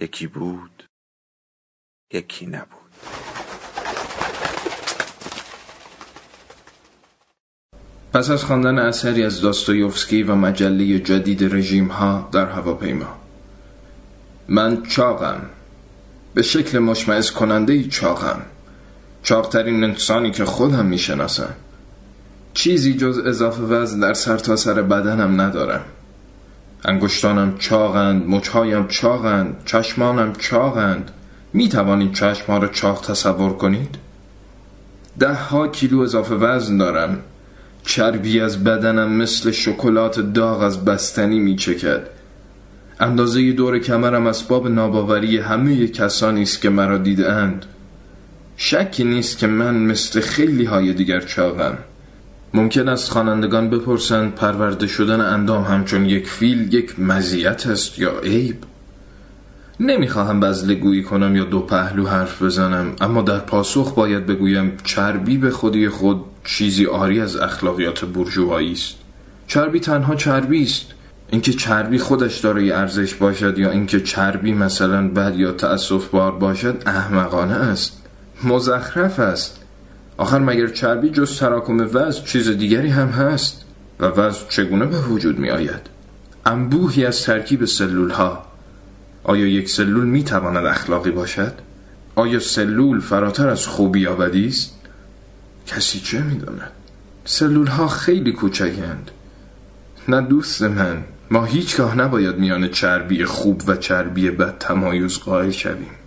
یکی بود یکی نبود. پس از خواندن اثری از داستایوفسکی و مجله جدید رژیم ها در هواپیما. من چاقم. به شکل مشمعز کننده چاقم. چاقترین انسانی که خودم می‌شناسم. چیزی جز اضافه وزن در سرتاسر سر بدنم ندارم. انگشتانم چاقند مچهایم چاقند چشمانم چاقند. می توانید چشم را چاق تصور کنید؟ ده ها کیلو اضافه وزن دارم. چربی از بدنم مثل شکلات داغ از بستنی می چکد اندازه دور کمرم اسباب ناباوری همه کسانی است که مرا دیدند شکی نیست که من مثل خیلی های دیگر چاقم. ممکن است خوانندگان بپرسند پرورده شدن اندام همچون یک فیل یک مزیت است یا عیب؟ نمی‌خواهم بزله گویی کنم یا دو پهلو حرف بزنم اما در پاسخ باید بگویم چربی به خودی خود چیزی آری از اخلاقیات برجوهایی است. چربی تنها چربی است. اینکه چربی خودش دارای ارزش باشد یا اینکه چربی مثلا بد یا تأسف بار باشد احمقانه است. مزخرف است. آخر مگر چربی جز تراکم وزن چیز دیگری هم هست و وزن چگونه به وجود می آید؟ انبوهی از ترکیب سلول ها. آیا یک سلول می تواند اخلاقی باشد؟ آیا سلول فراتر از خوبی یا است؟ کسی چه می داند؟ سلول ها خیلی کوچکند نه دوست من. ما هیچگاه نباید میان چربی خوب و چربی بد تمایز قائل شویم.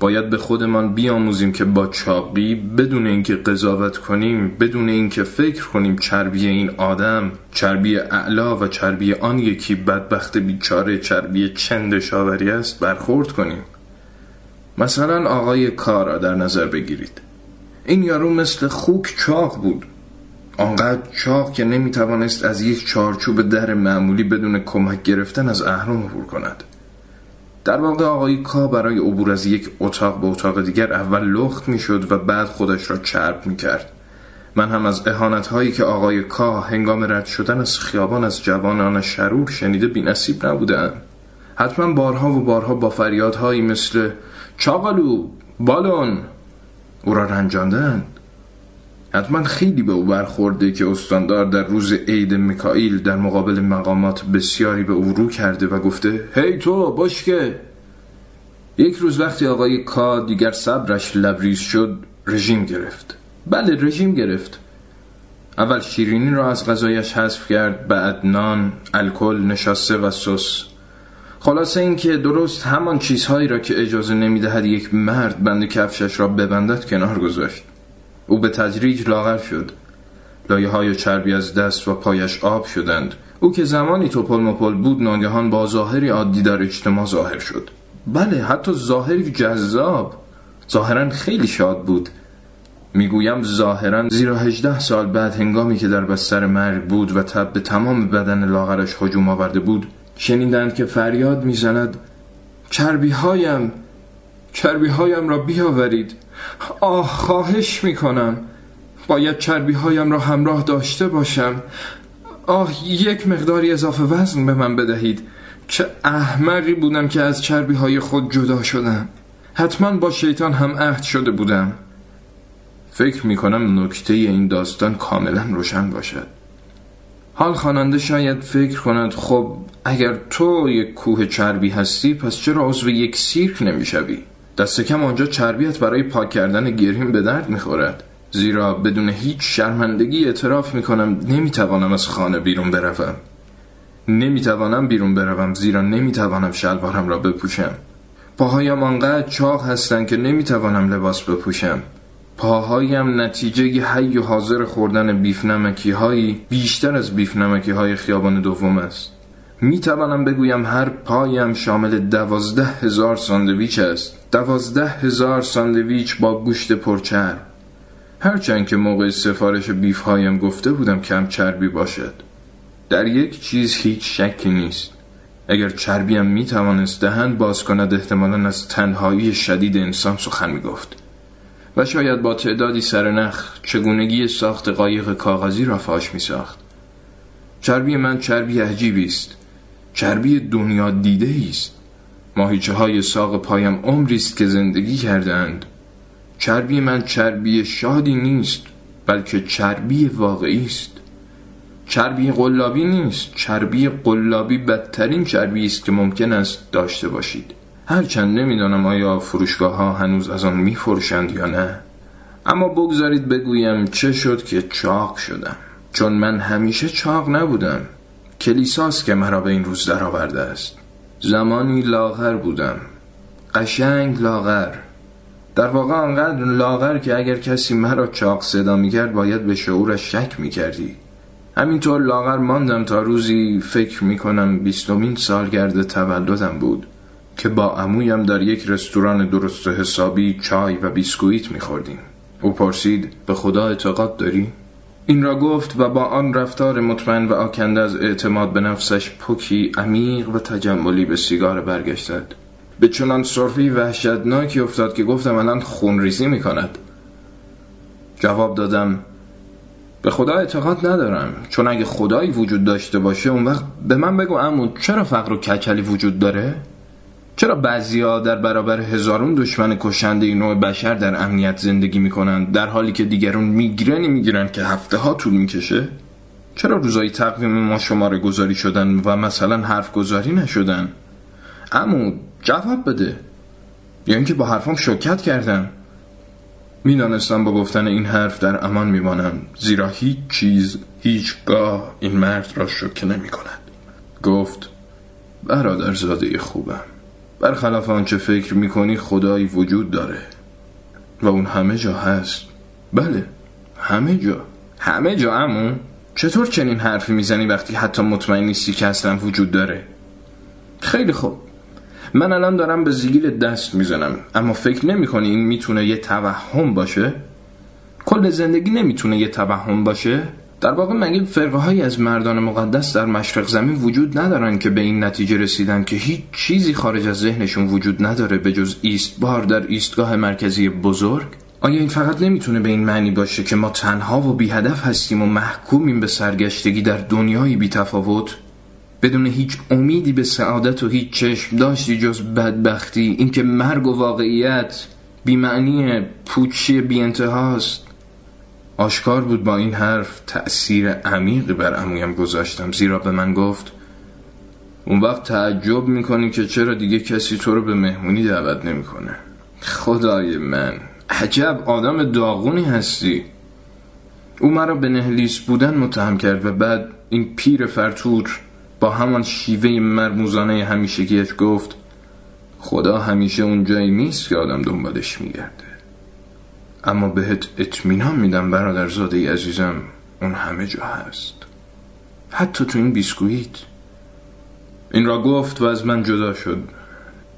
باید به خودمان بیاموزیم که با چاقی بدون اینکه قضاوت کنیم بدون اینکه فکر کنیم چربی این آدم چربی اعلا و چربی آن یکی بدبخت بیچاره چربی چند شاوری است برخورد کنیم. مثلا آقای کارا در نظر بگیرید. این یارو مثل خوک چاق بود. آنقدر چاق که نمی‌توانست از یک چارچوب در معمولی بدون کمک گرفتن از اهرام عبور کند. در واقع آقای کا برای عبور از یک اتاق به اتاق دیگر اول لخت می‌شد و بعد خودش را چرب می کرد. من هم از احانت هایی که آقای کا هنگام رد شدن از خیابان از جوانان شرور شنیده بی نصیب نبودم حتما بارها و بارها با فریادهایی مثل چاقلو بالون او را رنجاندند حتما خیلی به او برخورده که استاندار در روز عید میکائیل در مقابل مقامات بسیاری به او رو کرده و گفته هی تو باش که یک روز وقتی آقای کا دیگر صبرش لبریز شد رژیم گرفت. بله رژیم گرفت. اول شیرینی را از غذایش حذف کرد بعد نان الکل نشاسته و سس. خلاصه اینکه درست همان چیزهایی را که اجازه نمی‌دهد یک مرد بند کفشش را ببندد کنار گذاشت. او به تدریج لاغر شد. لایه های چربی از دست و پایش آب شدند. او که زمانی توپل مپل بود ناگهان با ظاهری عادی در اجتماع ظاهر شد. بله حتی ظاهری جذاب. ظاهرا خیلی شاد بود. می‌گویم ظاهرا زیرا هجده سال بعد هنگامی که در بستر مرگ بود و تب به تمام بدن لاغرش هجوم آورده بود شنیدند که فریاد می‌زند چربی هایم چربی هایم را بیاورید. آه خواهش می‌کنم. باید چربی هایم را همراه داشته باشم. آه یک مقداری اضافه وزن به من بدهید. چه احمقی بودم که از چربی های خود جدا شدم. حتما با شیطان هم عهد شده بودم. فکر می‌کنم نکته این داستان کاملا روشن باشد. حال خواننده شاید فکر کند خب اگر تو یک کوه چربی هستی پس چرا عضو یک سیرک نمی‌شوی؟ دست کم آنجا چربیت برای پاک کردن گریم به درد می‌خورد زیرا بدون هیچ شرمندگی اعتراف می‌کنم نمی‌توانم از خانه بیرون بروم. نمی‌توانم بیرون بروم زیرا نمی‌توانم شلوارم را بپوشم. پاهایم آنقدر چاق هستند که نمی‌توانم لباس بپوشم. پاهایم نتیجه حی و حاضر خوردن بیف نمکی هایی بیشتر از بیف نمکی های خیابان دوم است. می توانم بگویم هر پایم شامل دوازده هزار ساندویچ است. دوازده هزار ساندویچ با گوشت پرچرب. هرچند که موقع سفارش بیف هایم گفته بودم کم چربی باشد. در یک چیز هیچ شکی نیست. اگر چربیم می توانست دهن باز کند احتمالا از تنهایی شدید انسان سخن می گفت و شاید با تعدادی سرنخ چگونگی ساخت قایق کاغذی را فاش می ساخت چربی من چربی عجیبی است. چربی دنیا دیده است. ماهیچه های ساق پایم عمری است که زندگی کردند چربی من چربی شادی نیست بلکه چربی واقعی است. چربی قلابی نیست چربی قلابی بدترین چربی است که ممکن است داشته باشید. هرچند نمی‌دانم آیا فروشگاه ها هنوز از آن میفروشند یا نه. اما بگذارید بگویم چه شد که چاق شدم. چون من همیشه چاق نبودم. کلیساست که مرا به این روز درآورده است. زمانی لاغر بودم. قشنگ لاغر. در واقع آنقدر لاغر که اگر کسی مرا چاق صدا می‌کرد باید به شعورش شک می‌کردی. همینطور لاغر ماندم تا روزی فکر می‌کنم بیستمین سالگرد تولدم بود که با عمویم در یک رستوران درست حسابی چای و بیسکویت میخوردیم. او پرسید به خدا اعتقاد داری؟ این را گفت و با آن رفتار مطمئن و آکنده از اعتماد به نفسش پوکی عمیق و تجملی به سیگار برگشتد. به چنان صرفی وحشتناکی افتاد که گفتم الان خونریزی می‌کند جواب دادم به خدا اعتقاد ندارم. چون اگه خدایی وجود داشته باشه اون وقت به من بگو امو چرا فقر و کچلی وجود داره؟ چرا بعضیا در برابر هزارون دشمن کشنده نوع بشر در امنیت زندگی می‌کنند؟ در حالی که دیگرون میگرنی می‌گیرن که هفته ها طول می‌کشه؟ چرا روزای تقویم ما شماره گذاری شدن و مثلا حرف گذاری نشدن؟ امو جواب بده. یا اینکه با حرفام شکت کردم می‌دانستم با گفتن این حرف در امان میمانم زیرا هیچ چیز هیچگاه این مرد را شکه نمی کند گفت برادر زاده خوبم. برخلاف آنچه فکر می‌کنی خدایی وجود داره. و اون همه جا هست. بله همه جا. همه جا امون چطور چنین حرفی می‌زنی وقتی حتی مطمئن نیستی که اصلا وجود داره؟ خیلی خوب. من الان دارم به زیگیل دست می‌زنم اما فکر نمی کنی این می‌تونه یه توهم باشه؟ کل زندگی نمی‌تونه یه توهم باشه؟ در واقع مگه فرقه های از مردان مقدس در مشرق زمین وجود ندارن که به این نتیجه رسیدن که هیچ چیزی خارج از ذهنشون وجود نداره به جز ایستبار در ایستگاه مرکزی بزرگ؟ آیا این فقط نمی‌تونه به این معنی باشه که ما تنها و بی هدف هستیم و محکومیم به سرگشتگی در دنیایی بی تفاوت بدون هیچ امیدی به سعادت و هیچ چشم داشتی جز بدبختی؟ اینکه مرگ و واقعیت بیمعنی پوچی بی انتهاست آشکار بود با این حرف. تأثیر عمیقی بر امویم گذاشتم. زیرا به من گفت اون وقت تعجب می‌کنی که چرا دیگه کسی تو رو به مهمونی دعوت نمی‌کنه. خدای من عجب آدم داغونی هستی. او مرا به نهلیس بودن متهم کرد و بعد این پیر فرتور با همان شیوه مرموزانه همیشگیش گفت خدا همیشه اون جایی نیست که آدم دنبالش میگرده. اما بهت اطمینان میدم برادر زاده عزیزم اون همه جا هست. حتی تو این بیسکویت. این را گفت و از من جدا شد.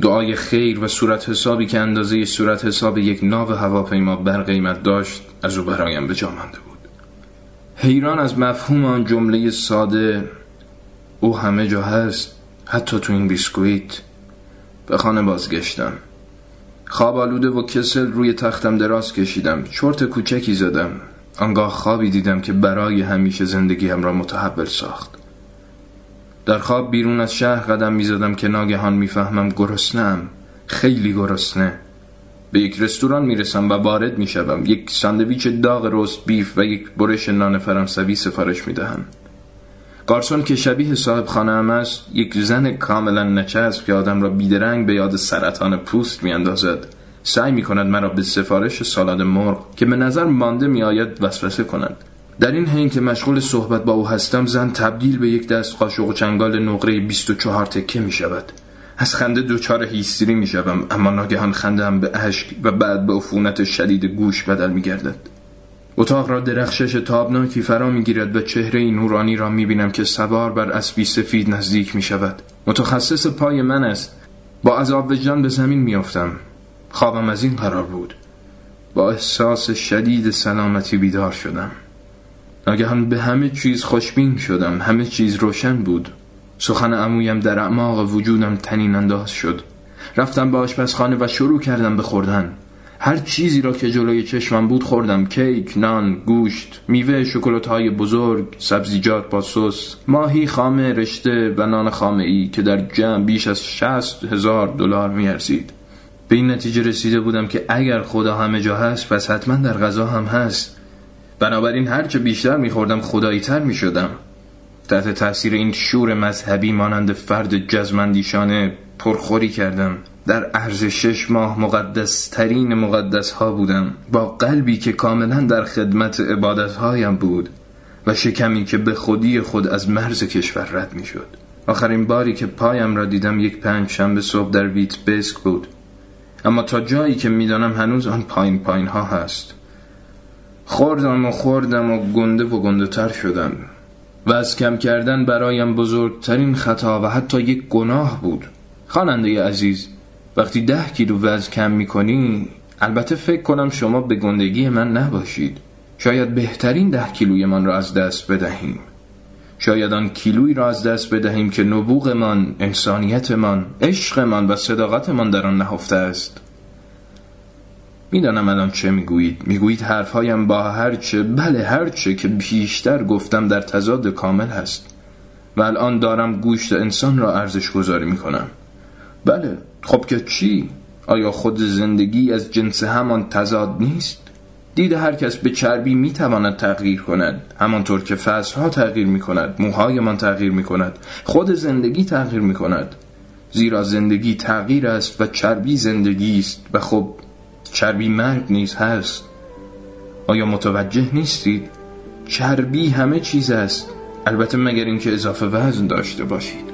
دعای خیر و صورت حسابی که اندازه صورت حساب یک ناو هواپیما بر قیمت داشت از او برایم به جا مانده بود. حیران از مفهوم آن جمله ساده او همه جا هست حتی تو این بیسکویت. به خانه بازگشتم. خواب آلوده و کسل روی تختم دراز کشیدم. چرت کوچکی زدم. آنگاه خوابی دیدم که برای همیشه زندگیم را متحول ساخت. در خواب بیرون از شهر قدم می‌زدم که ناگهان می‌فهمم گرسنم خیلی گرسنه. به یک رستوران می‌رسم و وارد می‌شوم. یک ساندویچ داغ رست بیف و یک برش نان فرانسوی سفارش می‌دهم. گارسون که شبیه صاحب خانه هم است یک زن کاملا نچسب که آدم را بیدرنگ به یاد سرطان پوست میاندازد. سعی می کند مرا به سفارش سالاد مرغ که به نظر مانده می آید وسوسه کند. در این حین که مشغول صحبت با او هستم زن تبدیل به یک دست قاشق و چنگال نقره 24 تکه می شود از خنده دوچار هیستری می شوم اما ناگهان خنده هم به اشک و بعد به عفونت شدید گوش بدل می گردد اتاق را درخشش تابناکی فرا می گیرد و چهره نورانی را می بینم که سوار بر اسبی سفید نزدیک می شود متخصص پای من است. با عذاب وجدان به زمین می افتم. خوابم از این قرار بود. با احساس شدید سلامتی بیدار شدم. ناگهان به همه چیز خوشبین شدم. همه چیز روشن بود. سخن عمویم در اعماق وجودم تنین انداز شد. رفتم به آشپزخانه و شروع کردم به خوردن. هر چیزی را که جلوی چشمم بود خوردم. کیک، نان، گوشت، میوه، شکلات های بزرگ، سبزیجات با سس، ماهی خامه رشته و نان خامه ای که در جمع بیش از 60 هزار دلار میارزید. به این نتیجه رسیده بودم که اگر خدا همه جا هست پس حتما در غذا هم هست. بنابراین هرچه بیشتر میخوردم خدایی تر می‌شدم. تحت تاثیر این شور مذهبی مانند فرد جزمندیشانه پرخوری کردم. در عرض شش ماه مقدس ترین مقدس ها بودم. با قلبی که کاملا در خدمت عبادت هایم بود و شکمی که به خودی خود از مرز کشور رد می شد آخرین باری که پایم را دیدم یک پنج شنبه صبح در ویت بسک بود. اما تا جایی که می‌دانم هنوز آن پایین پایین ها هست. خوردم و خوردم و گنده و گنده تر شدم و از کم کردن برایم بزرگترین خطا و حتی یک گناه بود. خواننده عزیز وقتی ده کیلو وزن کم می‌کنی البته فکر کنم شما به گندگی من نباشید. شاید بهترین ده کیلوی من را از دست بدهیم. شاید آن کیلویی را از دست بدهیم که نبوغمان، انسانیتمان، عشقمان و صداقتمان در آن نهفته است. می‌دانم الان چه می‌گویید. می‌گویید حرفهایم با هرچه بله هرچه که بیشتر گفتم در تضاد کامل هست. و الان دارم گوشت انسان را ارزش گذاری می‌کنم. بله خب که چی؟ آیا خود زندگی از جنس همان تضاد نیست؟ دید هر کس به چربی می تواند تغییر کند همانطور که ها تغییر می کند موهایمان تغییر می کند خود زندگی تغییر می کند زیرا زندگی تغییر است و چربی زندگی است و خب چربی مرگ نیز هست آیا متوجه نیستید؟ چربی همه چیز است البته مگر اینکه اضافه وزن داشته باشید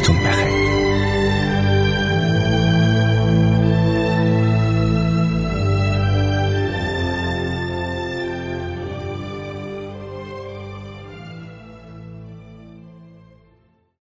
Retumba.